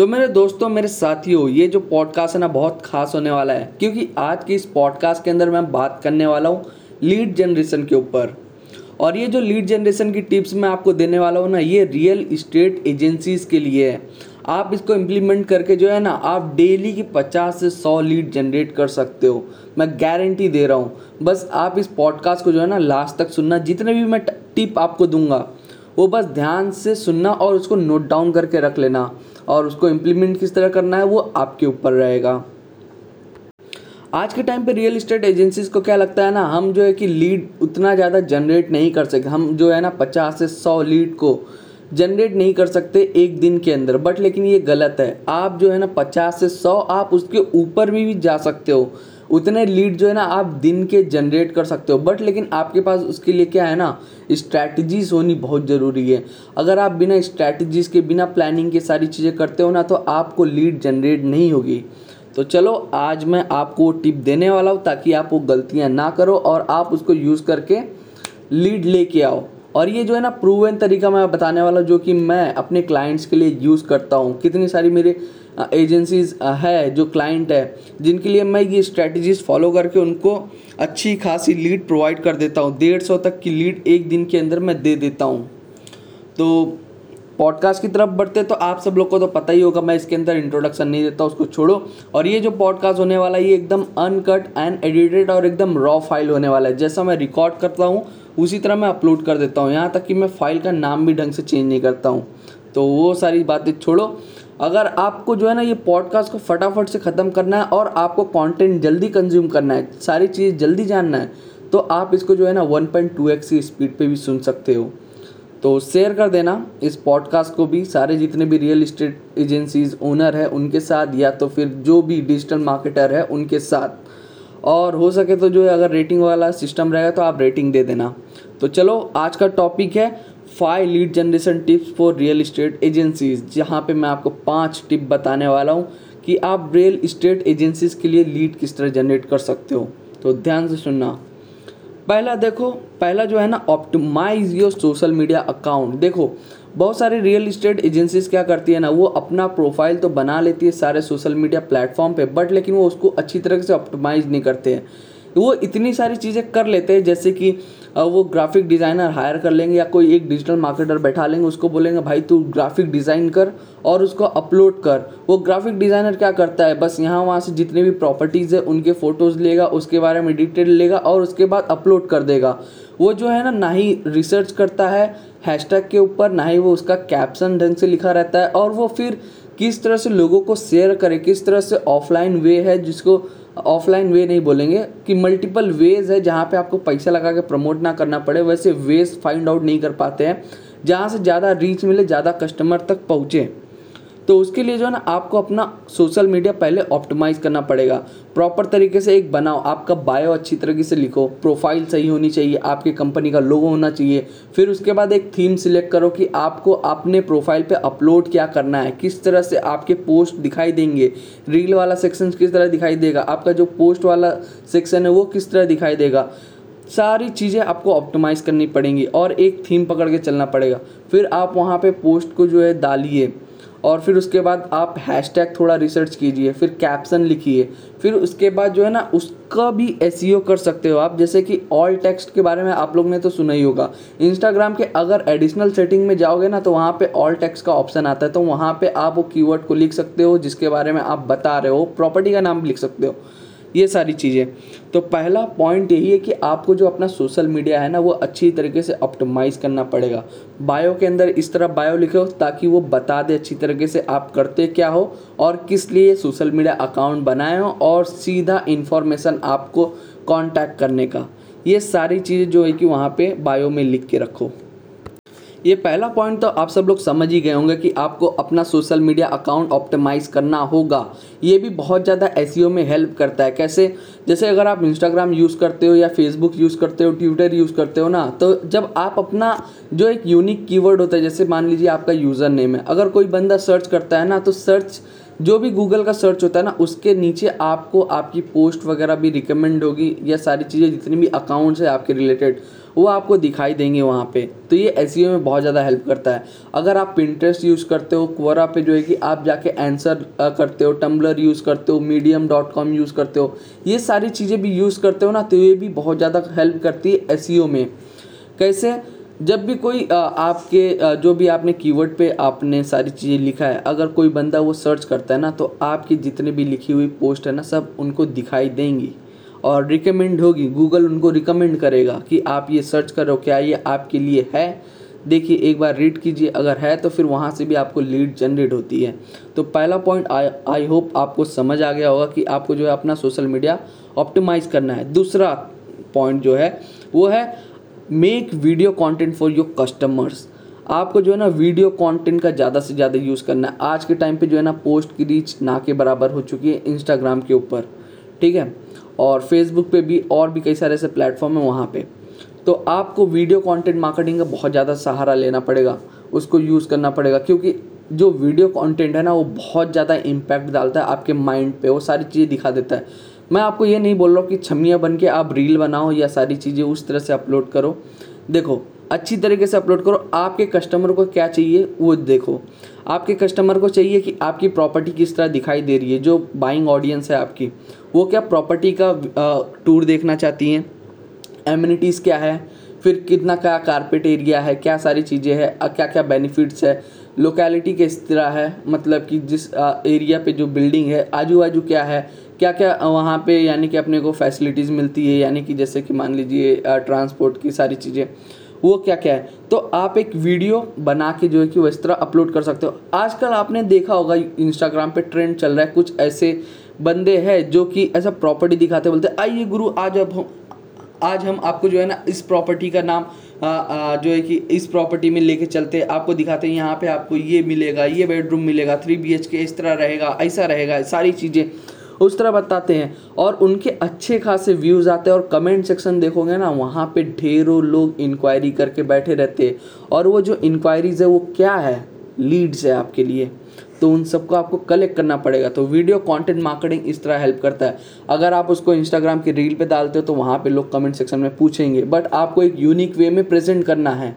सो मेरे दोस्तों, मेरे साथियों, ये जो पॉडकास्ट है ना, बहुत खास होने वाला है। क्योंकि आज की इस पॉडकास्ट के अंदर मैं बात करने वाला हूँ लीड जनरेशन के ऊपर। और ये जो लीड जनरेशन की टिप्स मैं आपको देने वाला हूँ ना, ये रियल इस्टेट एजेंसीज के लिए है। आप इसको इम्प्लीमेंट करके जो है ना, आप डेली की 50 से 100 लीड जनरेट कर सकते हो। मैं गारंटी दे रहा हूँ। बस आप इस पॉडकास्ट को जो है ना लास्ट तक सुनना। जितने भी मैं टिप आपको दूँगा वो बस ध्यान से सुनना और उसको नोट डाउन करके रख लेना और उसको इम्प्लीमेंट किस तरह करना है वो आपके ऊपर रहेगा। आज के टाइम पे रियल इस्टेट एजेंसीज को क्या लगता है ना हम जो है कि लीड उतना ज़्यादा जनरेट नहीं कर सकते हम जो है ना पचास से सौ लीड को जनरेट नहीं कर सकते एक दिन के अंदर। बट लेकिन ये गलत है। आप जो है ना पचास से सौ आप उसके ऊपर भी, भी जा सकते हो। उतने लीड जो है ना आप दिन के जनरेट कर सकते हो। बट लेकिन आपके पास उसके लिए क्या है ना स्ट्रैटेजीज होनी बहुत ज़रूरी है। अगर आप बिना स्ट्रैटेजीज के, बिना प्लानिंग के सारी चीज़ें करते हो ना तो आपको लीड जनरेट नहीं होगी। तो चलो, आज मैं आपको टिप देने वाला हूँ ताकि आप वो गलतियाँ ना करो और आप उसको यूज़ करके लीड लेके आओ। और ये जो है ना प्रूवन तरीका मैं बताने वाला जो कि मैं अपने क्लाइंट्स के लिए यूज़ करता हूँ। कितनी सारी मेरे एजेंसीज है, जो क्लाइंट है, जिनके लिए मैं ये स्ट्रेटजीज फॉलो करके उनको अच्छी खासी लीड प्रोवाइड कर देता हूँ। डेढ़ सौ तक की लीड एक दिन के अंदर मैं दे देता हूँ। तो पॉडकास्ट की तरफ़ बढ़ते तो आप सब लोग को तो पता ही होगा, मैं इसके अंदर इंट्रोडक्शन नहीं देता, उसको छोड़ो। और ये जो पॉडकास्ट होने वाला है, ये एकदम अनकट एंड एडिटेड और एकदम रॉ फ़ाइल होने वाला है। जैसा मैं रिकॉर्ड करता हूँ, उसी तरह मैं अपलोड कर देता हूँ। यहाँ तक कि मैं फ़ाइल का नाम भी ढंग से चेंज नहीं करता हूँ। तो वो सारी बातें छोड़ो। अगर आपको जो है ना ये पॉडकास्ट को फटाफट से ख़त्म करना है और आपको कंटेंट जल्दी कंज्यूम करना है, सारी चीज़ जल्दी जानना है तो आप इसको जो है ना 1.2x एक्स की स्पीड पे भी सुन सकते हो। तो शेयर कर देना इस पॉडकास्ट को भी, सारे जितने भी रियल इस्टेट एजेंसीज ओनर है, उनके साथ या तो फिर जो भी डिजिटल मार्केटर है, उनके साथ। और हो सके तो जो है अगर रेटिंग वाला सिस्टम रहेगा तो आप रेटिंग दे देना। तो चलो, आज का टॉपिक है five lead generation tips for real estate agencies जहाँ पे मैं आपको पाँच टिप बताने वाला हूँ कि आप रियल इस्टेट एजेंसीज के लिए लीड किस तरह जनरेट कर सकते हो। तो ध्यान से सुनना। पहला देखो, पहला जो है ना optimize your social media account देखो, बहुत सारे रियल इस्टेट एजेंसीज क्या करती है ना, वो अपना प्रोफ़ाइल तो बना लेती है सारे सोशल मीडिया प्लेटफॉर्म पे बट लेकिन वो उसको अच्छी तरह से ऑप्टिमाइज नहीं करते हैं। वो इतनी सारी चीज़ें कर लेते हैं, जैसे कि वो ग्राफिक डिज़ाइनर हायर कर लेंगे या कोई एक डिजिटल मार्केटर बैठा लेंगे, उसको बोलेंगे, भाई तू ग्राफिक डिज़ाइन कर और उसको अपलोड कर। वो ग्राफिक डिज़ाइनर क्या करता है? बस यहाँ वहाँ से जितने भी प्रॉपर्टीज़ है, उनके फ़ोटोज़ लेगा, उसके बारे में डिटेल लेगा और उसके बाद अपलोड कर देगा। वो जो है ना ना ही रिसर्च करता है हैशटैग के ऊपर, ना ही वो उसका कैप्शन ढंग से लिखा रहता है और वो फिर किस तरह से लोगों को शेयर करे, किस तरह से ऑफलाइन वे है जिसको ऑफलाइन वे नहीं बोलेंगे कि मल्टीपल वेज है जहाँ पे आपको पैसा लगा के प्रमोट ना करना पड़े, वैसे वेज फाइंड आउट नहीं कर पाते हैं। जहाँ से ज़्यादा रीच मिले, ज़्यादा कस्टमर तक पहुँचे। तो उसके लिए जो है ना, आपको अपना सोशल मीडिया पहले ऑप्टिमाइज करना पड़ेगा। प्रॉपर तरीके से एक बनाओ, आपका बायो अच्छी तरीके से लिखो प्रोफ़ाइल सही होनी चाहिए, आपकी कंपनी का लोगो होना चाहिए। फिर उसके बाद एक थीम सिलेक्ट करो कि आपको अपने प्रोफ़ाइल पे अपलोड क्या करना है, किस तरह से आपके पोस्ट दिखाई देंगे रील वाला सेक्शन किस तरह दिखाई देगा, आपका जो पोस्ट वाला सेक्शन है वो किस तरह दिखाई देगा। सारी चीज़ें आपको ऑप्टिमाइज़ करनी पड़ेंगी और एक थीम पकड़ के चलना पड़ेगा। फिर आप वहाँ पे पोस्ट को जो है डालिए। और फिर उसके बाद आप हैशटैग थोड़ा रिसर्च कीजिए, फिर कैप्शन लिखिए, फिर उसके बाद जो है ना, उसका भी एस e कर सकते हो आप। जैसे कि ऑल टेक्स्ट के बारे में आप लोग ने तो सुना ही होगा। इंस्टाग्राम के अगर एडिशनल सेटिंग में जाओगे ना तो वहाँ पे ऑल टेक्स्ट का ऑप्शन आता है। तो वहाँ पे आप वो कीवर्ड को लिख सकते हो, जिसके बारे में आप बता रहे हो। प्रॉपर्टी का नाम लिख सकते हो। ये सारी चीज़ें। तो पहला पॉइंट यही है कि आपको जो अपना सोशल मीडिया है ना, वो अच्छी तरीके से ऑप्टिमाइज़ करना पड़ेगा। बायो के अंदर इस तरह बायो लिखो ताकि वो बता दे अच्छी तरीके से आप करते क्या हो और किस लिए सोशल मीडिया अकाउंट बनाए हो और सीधा इन्फॉर्मेशन आपको कॉन्टैक्ट करने का। ये सारी चीज़ें जो है कि वहाँ पे बायो में लिख के रखो। ये पहला पॉइंट तो आप सब लोग समझ ही गए होंगे कि आपको अपना सोशल मीडिया अकाउंट ऑप्टिमाइज करना होगा। ये भी बहुत ज़्यादा एस e में हेल्प करता है। कैसे? जैसे अगर आप इंस्टाग्राम यूज़ करते हो या फेसबुक यूज़ करते हो ट्विटर यूज़ करते हो ना तो जब आप अपना जो एक यूनिक कीवर्ड होता है, जैसे मान लीजिए आपका यूज़र नेम है, अगर कोई बंदा सर्च करता है ना तो सर्च जो भी गूगल का सर्च होता है ना, उसके नीचे आपको आपकी पोस्ट वगैरह भी रिकमेंड होगी, या सारी चीज़ें जितनी भी अकाउंट्स है आपके रिलेटेड वो आपको दिखाई देंगे वहाँ पे। तो ये एस में बहुत ज़्यादा हेल्प करता है। अगर आप पिंट्रेस्ट यूज़ करते हो क्वरा पे जो है कि आप जाके आंसर करते हो टम्बलर यूज़ करते हो मीडियम डॉट कॉम यूज़ करते हो, ये सारी चीज़ें भी यूज़ करते हो ना तो ये भी बहुत ज़्यादा हेल्प करती है एस में। कैसे? जब भी कोई आपके जो भी आपने कीवर्ड पे आपने सारी चीज़ें लिखा है, अगर कोई बंदा वो सर्च करता है ना तो आपकी जितने भी लिखी हुई पोस्ट है ना, सब उनको दिखाई देंगी। और रिकमेंड होगी। गूगल उनको रिकमेंड करेगा कि आप ये सर्च करो, क्या ये आपके लिए है? देखिए, एक बार रीड कीजिए। अगर है तो फिर वहाँ से भी आपको लीड जनरेट होती है। तो पहला पॉइंट आई होप आपको समझ आ गया होगा कि आपको जो है अपना सोशल मीडिया ऑप्टिमाइज करना है। दूसरा पॉइंट जो है, वो है make video content for your customers आपको जो है ना वीडियो कंटेंट का ज़्यादा से ज़्यादा यूज़ करना है। आज के टाइम पे जो है ना पोस्ट की रीच ना के बराबर हो चुकी है इंस्टाग्राम के ऊपर। ठीक है? और फेसबुक पे भी और भी कई सारे ऐसे प्लेटफॉर्म हैं वहाँ पे। तो आपको वीडियो कंटेंट मार्केटिंग का बहुत ज़्यादा सहारा लेना पड़ेगा, उसको यूज़ करना पड़ेगा, क्योंकि जो वीडियो कंटेंट है ना, वो बहुत ज़्यादा इम्पैक्ट डालता है आपके माइंड पे, वो सारी चीज़ें दिखा देता है। मैं आपको ये नहीं बोल रहा हूँ कि छमिया बन के आप रील बनाओ या सारी चीज़ें उस तरह से अपलोड करो। देखो अच्छी तरीके से अपलोड करो। आपके कस्टमर को क्या चाहिए, वो देखो। आपके कस्टमर को चाहिए कि आपकी प्रॉपर्टी किस तरह दिखाई दे रही है, जो बाइंग ऑडियंस है आपकी। वो क्या प्रॉपर्टी का टूर देखना चाहती हैं? एम्यूनिटीज़ क्या है? फिर कितना क्या कारपेट एरिया है? क्या सारी चीज़ें हैं? क्या क्या बेनिफिट्स है? लोकेलिटी किस तरह है? मतलब कि जिस एरिया पे जो बिल्डिंग है आजू बाजू क्या है? क्या क्या वहाँ पे यानी कि अपने को फैसिलिटीज़ मिलती है? यानी कि जैसे कि मान लीजिए ट्रांसपोर्ट की सारी चीज़ें। वो क्या क्या है? तो आप एक वीडियो बना के जो है कि वो इस तरह अपलोड कर सकते हो। आजकल आपने देखा होगा इंस्टाग्राम पे ट्रेंड चल रहा है कुछ ऐसे बंदे हैं जो कि ऐसा प्रॉपर्टी दिखाते बोलते आइए गुरु आज अब हम आज हम आपको जो है ना इस प्रॉपर्टी का नाम आ, आ, जो है कि इस प्रॉपर्टी में लेके चलते आपको दिखाते हैं यहाँ पे आपको ये मिलेगा ये बेडरूम मिलेगा थ्री बी के इस तरह रहेगा ऐसा रहेगा सारी चीज़ें। उस तरह बताते हैं। और उनके अच्छे खासे व्यूज़ आते हैं और कमेंट सेक्शन देखोगे ना, वहाँ पे ढेरों लोग इंक्वायरी करके बैठे रहते हैं। और वो जो इंक्वायरीज है, वो क्या है? लीड्स है आपके लिए। तो उन सबको आपको कलेक्ट करना पड़ेगा। तो वीडियो कंटेंट मार्केटिंग इस तरह हेल्प करता है। अगर आप उसको इंस्टाग्राम की रील पे डालते हो तो वहाँ पे लोग कमेंट सेक्शन में पूछेंगे। बट आपको एक यूनिक वे में प्रेजेंट करना है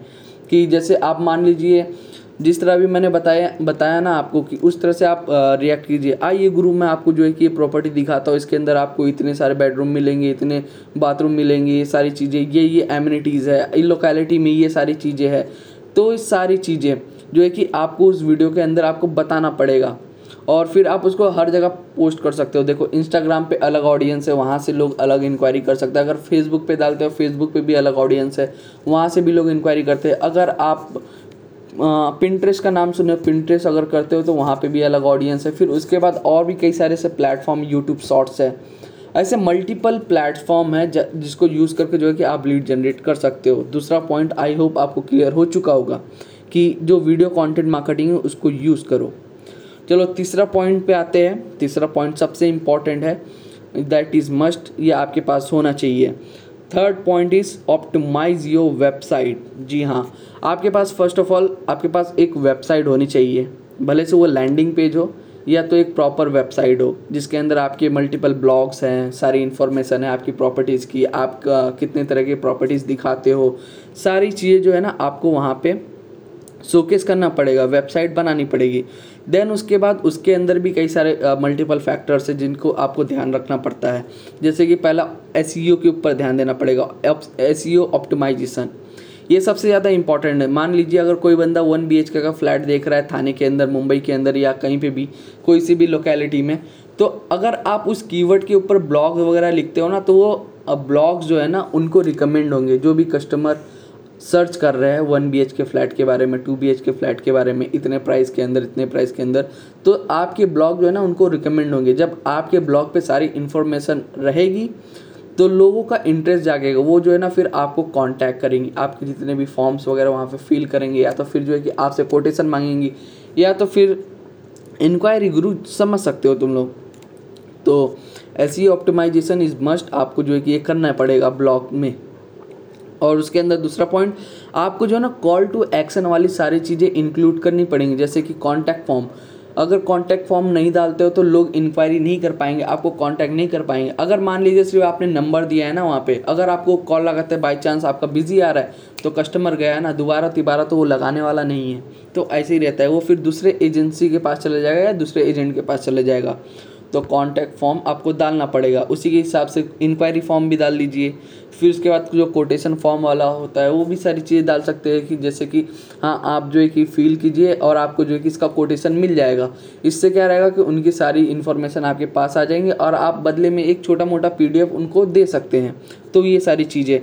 कि जैसे आप मान लीजिए जिस तरह भी मैंने बताया बताया ना आपको कि उस तरह से आप रिएक्ट कीजिए। आइए गुरु मैं आपको जो है कि प्रॉपर्टी दिखाता हूँ, इसके अंदर आपको इतने सारे बेडरूम मिलेंगे, इतने बाथरूम मिलेंगे, ये सारी चीज़ें, ये ये एम्यूनिटीज़ है इन लोकेलिटी में ये सारी चीज़ें हैं। तो इस सारी चीज़ें जो है कि आपको उस वीडियो के अंदर आपको बताना पड़ेगा और फिर आप उसको हर जगह पोस्ट कर सकते हो। देखो इंस्टाग्राम पे अलग ऑडियंस है, वहाँ से लोग अलग इंक्वायरी कर सकते हैं। अगर फेसबुक पे डालते हो फेसबुक पे भी अलग ऑडियंस है, वहाँ से भी लोग इंक्वायरी करते हैं। अगर आप पिंट्रेस का नाम सुने पिंट्रेस अगर करते हो तो वहाँ पे भी अलग ऑडियंस है। फिर उसके बाद और भी कई सारे से प्लेटफॉर्म यूट्यूब शॉर्ट्स है। ऐसे मल्टीपल प्लेटफॉर्म है जिसको यूज़ करके जो है कि आप लीड जनरेट कर सकते हो। दूसरा पॉइंट आई होप आपको क्लियर हो चुका होगा कि जो वीडियो कंटेंट मार्केटिंग है, उसको यूज़ करो। चलो, तीसरा पॉइंट पे आते हैं। तीसरा पॉइंट सबसे इंपॉर्टेंट है। दैट इज़ मस्ट ये आपके पास होना चाहिए। Third point is optimize your website जी हाँ आपके पास फ़र्स्ट ऑफ़ ऑल आपके पास एक वेबसाइट होनी चाहिए। भले से वो लैंडिंग पेज हो, या तो एक प्रॉपर वेबसाइट हो, जिसके अंदर आपके मल्टीपल ब्लॉग्स हैं, सारी इन्फॉर्मेशन है आपकी प्रॉपर्टीज़ की, आप कितने तरह की प्रॉपर्टीज़ दिखाते हो, सारी चीज़ें जो है ना आपको वहाँ पे शोकेस करना पड़ेगा, वेबसाइट बनानी पड़ेगी। देन उसके बाद उसके अंदर भी कई सारे मल्टीपल फैक्टर्स हैं जिनको आपको ध्यान रखना पड़ता है। जैसे कि पहला एस e के ऊपर ध्यान देना पड़ेगा एसईओ ऑप्टिमाइजेशन ये सबसे ज़्यादा इंपॉर्टेंट है। मान लीजिए अगर कोई बंदा वन बी का फ्लैट देख रहा है थाने के अंदर, मुंबई के अंदर या कहीं पे भी, कोई सी भी लोकेलिटी में तो अगर आप उस कीवर्ड के ऊपर ब्लॉग वगैरह लिखते हो ना तो वो ब्लॉग्स जो है ना, उनको रिकमेंड होंगे। जो भी कस्टमर सर्च कर रहे हैं वन बीएच के फ्लैट के बारे में टू बीएच के फ्लैट के बारे में, इतने प्राइस के अंदर, इतने प्राइस के अंदर। तो आपके ब्लॉग जो है ना, उनको रिकमेंड होंगे। जब आपके ब्लॉग पे सारी इन्फॉर्मेशन रहेगी तो लोगों का इंटरेस्ट जागेगा। वो जो है ना, फिर आपको कांटेक्ट करेंगी। आपके जितने भी फॉर्म्स वगैरह वहाँ पे फिल करेंगे, या तो फिर जो है कि आपसे कोटेशन मांगेंगी, या तो फिर इंक्वायरी गुरु समझ सकते हो तुम लोग। तो ऐसी ऑप्टिमाइजेशन इज़ मस्ट आपको जो है कि ये करना पड़ेगा ब्लॉग में। और उसके अंदर दूसरा पॉइंट आपको जो है ना कॉल टू एक्शन वाली सारी चीज़ें इंक्लूड करनी पड़ेंगी, जैसे कि कॉन्टैक्ट फॉर्म अगर कॉन्टैक्ट फॉर्म नहीं डालते हो तो लोग इंक्वायरी नहीं कर पाएँगे, आपको कॉन्टैक्ट नहीं कर पाएँगे। अगर मान लीजिए सिर्फ़ आपने नंबर दिया है ना वहाँ पे, अगर आपको कॉल लगाते हैं बाई चांस आपका बिज़ी आ रहा है तो कस्टमर गया है ना, दोबारा तिबारा तो वो लगाने वाला नहीं है। तो ऐसे ही रहता है, वो फिर दूसरे एजेंसी के पास चले जाएगा या दूसरे एजेंट के पास चले जाएगा। तो कॉन्टैक्ट फॉर्म आपको डालना पड़ेगा। उसी के हिसाब से इंक्वायरी फॉर्म भी डाल दीजिए फिर उसके बाद जो कोटेशन फॉर्म वाला होता है, वो भी सारी चीज़ें डाल सकते हैं कि जैसे कि हाँ आप जो है कि फील कीजिए और आपको जो है कि इसका कोटेशन मिल जाएगा। इससे क्या रहेगा कि उनकी सारी इन्फॉर्मेशन आपके पास आ जाएँगे और आप बदले में एक छोटा मोटा पीडीएफ उनको दे सकते हैं। तो ये सारी चीज़ें।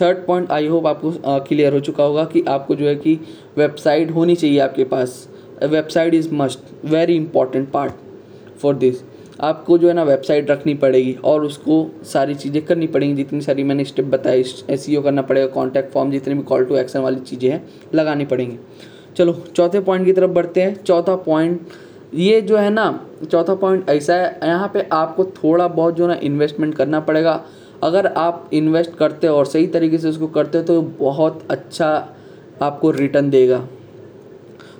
थर्ड पॉइंट आई होप आपको क्लियर हो चुका होगा कि आपको जो है कि वेबसाइट होनी चाहिए आपके पास। Website is must very important part for this आपको जो है ना वेबसाइट रखनी पड़ेगी और उसको सारी चीज़ें करनी पड़ेंगी, जितनी सारी मैंने स्टेप बताई एस करना पड़ेगा कॉन्टैक्ट फॉर्म जितनी भी कॉल टू एक्शन वाली चीज़ें हैं, लगानी पड़ेंगी। चलो, चौथे पॉइंट की तरफ़ बढ़ते हैं। चौथा पॉइंट ये जो है ना, चौथा पॉइंट ऐसा है, यहाँ पे आपको थोड़ा बहुत जो ना इन्वेस्टमेंट करना पड़ेगा। अगर आप इन्वेस्ट करते हो और सही तरीके से उसको करते हो तो बहुत अच्छा आपको रिटर्न देगा।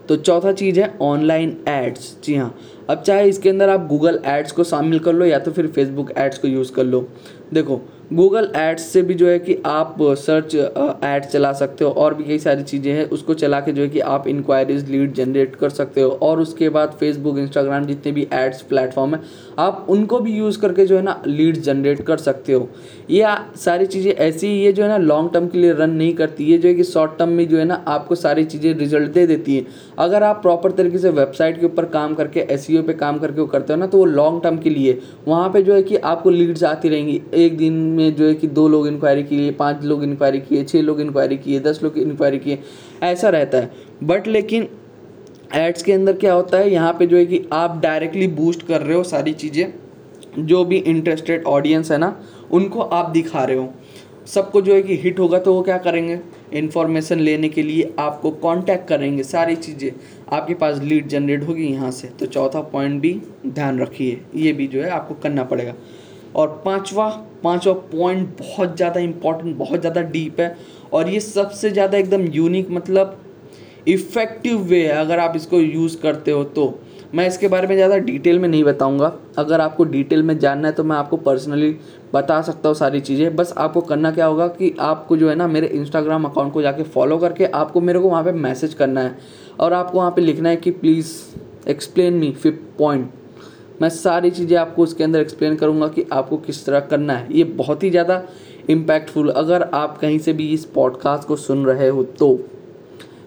तो चौथा चीज़ है ऑनलाइन एड्स। जी हाँ। अब चाहे इसके अंदर आप गूगल एड्स को शामिल कर लो या तो फिर फेसबुक एड्स को यूज़ कर लो। देखो, गूगल एड्स से भी जो है कि आप सर्च एड चला सकते हो और भी कई सारी चीज़ें हैं। उसको चला के जो है कि आप इंक्वायरीज लीड जनरेट कर सकते हो और उसके बाद फेसबुक इंस्टाग्राम जितने भी एड्स प्लेटफॉर्म है, आप उनको भी यूज़ करके जो है ना लीड जनरेट कर सकते हो। ये सारी चीज़ें ऐसी ही ये जो है ना लॉन्ग टर्म के लिए रन नहीं करती है, जो है कि शॉर्ट टर्म में जो है ना आपको सारी चीज़ें रिज़ल्ट दे देती हैं। अगर आप प्रॉपर तरीके से वेबसाइट के ऊपर काम करके एस पे काम करके वो करते हो ना तो वो लॉन्ग टर्म के लिए, वहाँ पर जो है कि आपको लीड्स आती रहेंगी। एक दिन में जो है कि दो लोग इंक्वायरी किए, पाँच लोग इंक्वायरी किए छः लोग इंक्वायरी किए, दस लोग इंक्वायरी किए, ऐसा रहता है। बट लेकिन एड्स के अंदर क्या होता है, यहाँ पे जो है कि आप डायरेक्टली बूस्ट कर रहे हो सारी चीज़ें, जो भी इंटरेस्टेड ऑडियंस है ना उनको आप दिखा रहे हो। सबको जो है कि हिट होगा तो वो क्या करेंगे? इन्फॉर्मेशन लेने के लिए आपको कांटेक्ट करेंगे सारी चीज़ें। आपके पास लीड जनरेट होगी यहाँ से। तो चौथा पॉइंट भी ध्यान रखिए, ये भी जो है आपको करना पड़ेगा। और पांचवा पांचवा पॉइंट बहुत ज़्यादा इंपॉर्टेंट बहुत ज़्यादा डीप है। और ये सबसे ज़्यादा एकदम यूनिक मतलब इफ़ेक्टिव वे है। अगर आप इसको यूज़ करते हो तो। मैं इसके बारे में ज़्यादा डिटेल में नहीं बताऊँगा। अगर आपको डिटेल में जानना है तो मैं आपको पर्सनली बता सकता हूँ सारी चीज़ें। बस आपको करना क्या होगा कि आपको जो है ना मेरे इंस्टाग्राम अकाउंट को जाके फॉलो करके आपको मेरे को वहाँ पर मैसेज करना है। और आपको वहाँ पर लिखना है कि please explain me fifth point मैं सारी चीज़ें आपको उसके अंदर एक्सप्लेन करूँगा कि आपको किस तरह करना है। ये बहुत ही ज़्यादा इम्पैक्टफुल अगर आप कहीं से भी इस पॉडकास्ट को सुन रहे हो तो।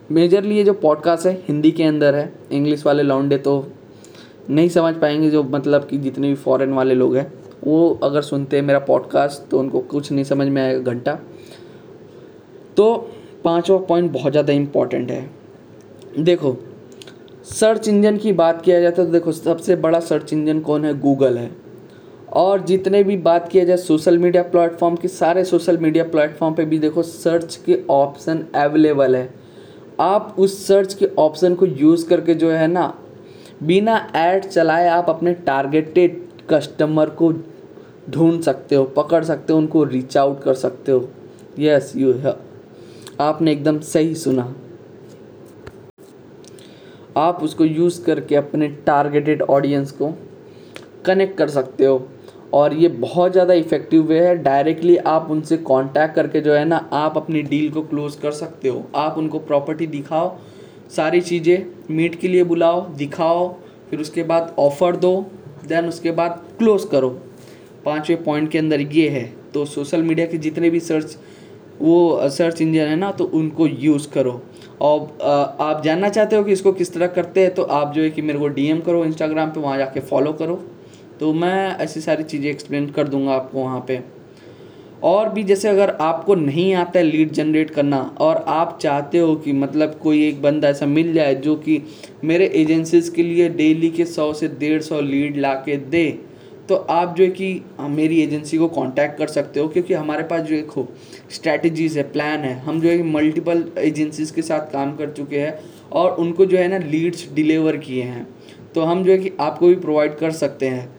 मेजरली ये जो पॉडकास्ट है, हिंदी के अंदर है इंग्लिश वाले लौंडे तो नहीं समझ पाएँगे जो मतलब कि जितने भी फॉरेन वाले लोग हैं, वो अगर सुनते हैं मेरा पॉडकास्ट तो उनको कुछ नहीं समझ में आएगा घंटा। तो पाँचवा पॉइंट बहुत ज़्यादा इंपॉर्टेंट है। देखो सर्च इंजन की बात किया जाए तो देखो, सबसे बड़ा सर्च इंजन कौन है? गूगल है। और जितने भी बात किया जाए सोशल मीडिया प्लेटफॉर्म की, सारे सोशल मीडिया प्लेटफॉर्म पे भी देखो सर्च के ऑप्शन अवेलेबल है। आप उस सर्च के ऑप्शन को यूज़ करके जो है ना, बिना ऐड चलाए आप अपने टारगेटेड कस्टमर को ढूंढ सकते हो, पकड़ सकते हो, उनको रीच आउट कर सकते हो। यस यू है आपने एकदम सही सुना। आप उसको यूज़ करके अपने टारगेटेड ऑडियंस को कनेक्ट कर सकते हो। और ये बहुत ज़्यादा इफ़ेक्टिव वे है। डायरेक्टली आप उनसे कांटेक्ट करके जो है ना, आप अपनी डील को क्लोज कर सकते हो। आप उनको प्रॉपर्टी दिखाओ, सारी चीज़ें मीट के लिए बुलाओ, दिखाओ, फिर उसके बाद ऑफ़र दो देन उसके बाद क्लोज करो। पाँचवें पॉइंट के अंदर ये है। तो सोशल मीडिया के जितने भी सर्च वो सर्च इंजन है ना तो उनको यूज़ करो। और आप जानना चाहते हो कि इसको किस तरह करते हैं तो आप जो है कि मेरे को डीएम करो इंस्टाग्राम पे, वहाँ जाके फॉलो करो। तो मैं ऐसी सारी चीज़ें एक्सप्लेन कर दूँगा आपको वहाँ पे। और भी जैसे अगर आपको नहीं आता है लीड जनरेट करना और आप चाहते हो कि मतलब कोई एक बंदा ऐसा मिल जाए जो कि मेरे एजेंसीज के लिए डेली के सौ से डेढ़ सौ लीड ला के दे तो आप जो है कि मेरी एजेंसी को कांटेक्ट कर सकते हो क्योंकि हमारे पास जो एक हो स्ट्रैटेजीज़ है प्लान है। हम जो है मल्टीपल एजेंसीज के साथ काम कर चुके हैं और उनको जो है ना लीड्स डिलीवर किए हैं। तो हम जो है कि आपको भी प्रोवाइड कर सकते हैं।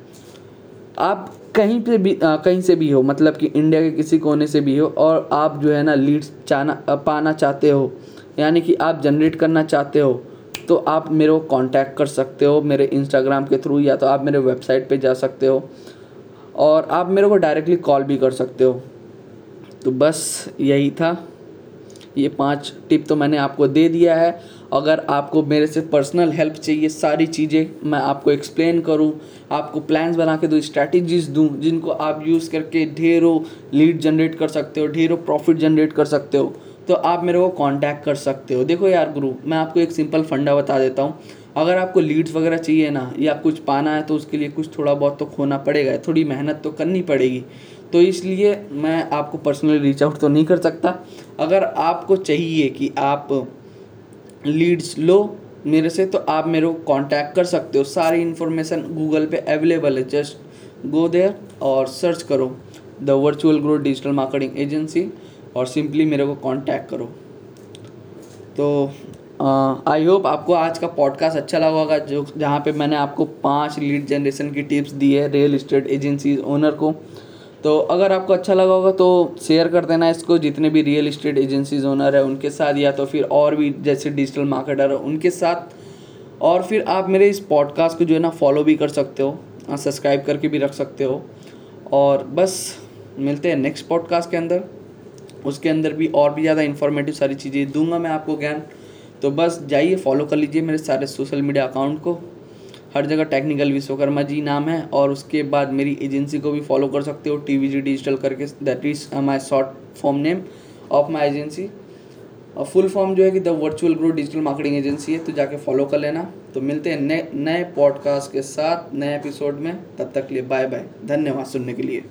आप कहीं पे भी कहीं से भी हो मतलब कि इंडिया के किसी कोने से भी हो, और आप जो है ना लीड्स चाना पाना चाहते हो, यानी कि आप जनरेट करना चाहते हो तो आप मेरे को कांटेक्ट कर सकते हो, मेरे इंस्टाग्राम के थ्रू या तो आप मेरे वेबसाइट पे जा सकते हो, और आप मेरे को डायरेक्टली कॉल भी कर सकते हो। तो बस यही था। ये पाँच टिप तो मैंने आपको दे दिया है। अगर आपको मेरे से पर्सनल हेल्प चाहिए सारी चीज़ें, मैं आपको एक्सप्लेन करूँ, आपको प्लान्स बना के दूँ स्ट्रैटेजीज दूँ, जिनको आप यूज़ करके ढेरों लीड जनरेट कर सकते हो, ढेरों प्रॉफिट जनरेट कर सकते हो तो आप मेरे को कांटेक्ट कर सकते हो। देखो यार गुरु, मैं आपको एक सिंपल फंडा बता देता हूँ। अगर आपको लीड्स वगैरह चाहिए ना, या कुछ पाना है तो उसके लिए कुछ थोड़ा बहुत तो खोना पड़ेगा, थोड़ी मेहनत तो करनी पड़ेगी। तो इसलिए मैं आपको पर्सनली रीच आउट तो नहीं कर सकता। अगर आपको चाहिए कि आप लीड्स लो मेरे से तो आप मेरे को कांटेक्ट कर सकते हो। सारी इन्फॉर्मेशन गूगल पे अवेलेबल है। जस्ट गो देयर और सर्च करो the virtual growth digital marketing agency और सिंपली मेरे को कांटेक्ट करो। तो आई होप आपको आज का पॉडकास्ट अच्छा लगा होगा, जो, जहाँ पे मैंने आपको पाँच लीड जनरेशन की टिप्स दी है। रियल इस्टेट एजेंसी ओनर को। तो अगर आपको अच्छा लगा होगा तो शेयर कर देना इसको, जितने भी रियल इस्टेट एजेंसीज ओनर है उनके साथ, या तो फिर और भी जैसे डिजिटल मार्केटर है उनके साथ। और फिर आप मेरे इस पॉडकास्ट को जो है ना फॉलो भी कर सकते हो सब्सक्राइब करके भी रख सकते हो। और बस, मिलते हैं नेक्स्ट पॉडकास्ट के अंदर। उसके अंदर भी और भी ज़्यादा इन्फॉर्मेटिव सारी चीज़ें दूँगा मैं आपको ज्ञान। तो बस जाइए फॉलो कर लीजिए मेरे सारे सोशल मीडिया अकाउंट को। हर जगह टेक्निकल विश्वकर्मा जी नाम है, और उसके बाद मेरी एजेंसी को भी फॉलो कर सकते हो टी वी जी डिजिटल करके that is my short form name of my agency और फुल फॉर्म जो है कि the virtual grow digital marketing agency है तो जाके फॉलो कर लेना। तो मिलते हैं नए नए पॉडकास्ट के साथ, नए एपिसोड में, तब तक लिए बाय बाय धन्यवाद सुनने के लिए।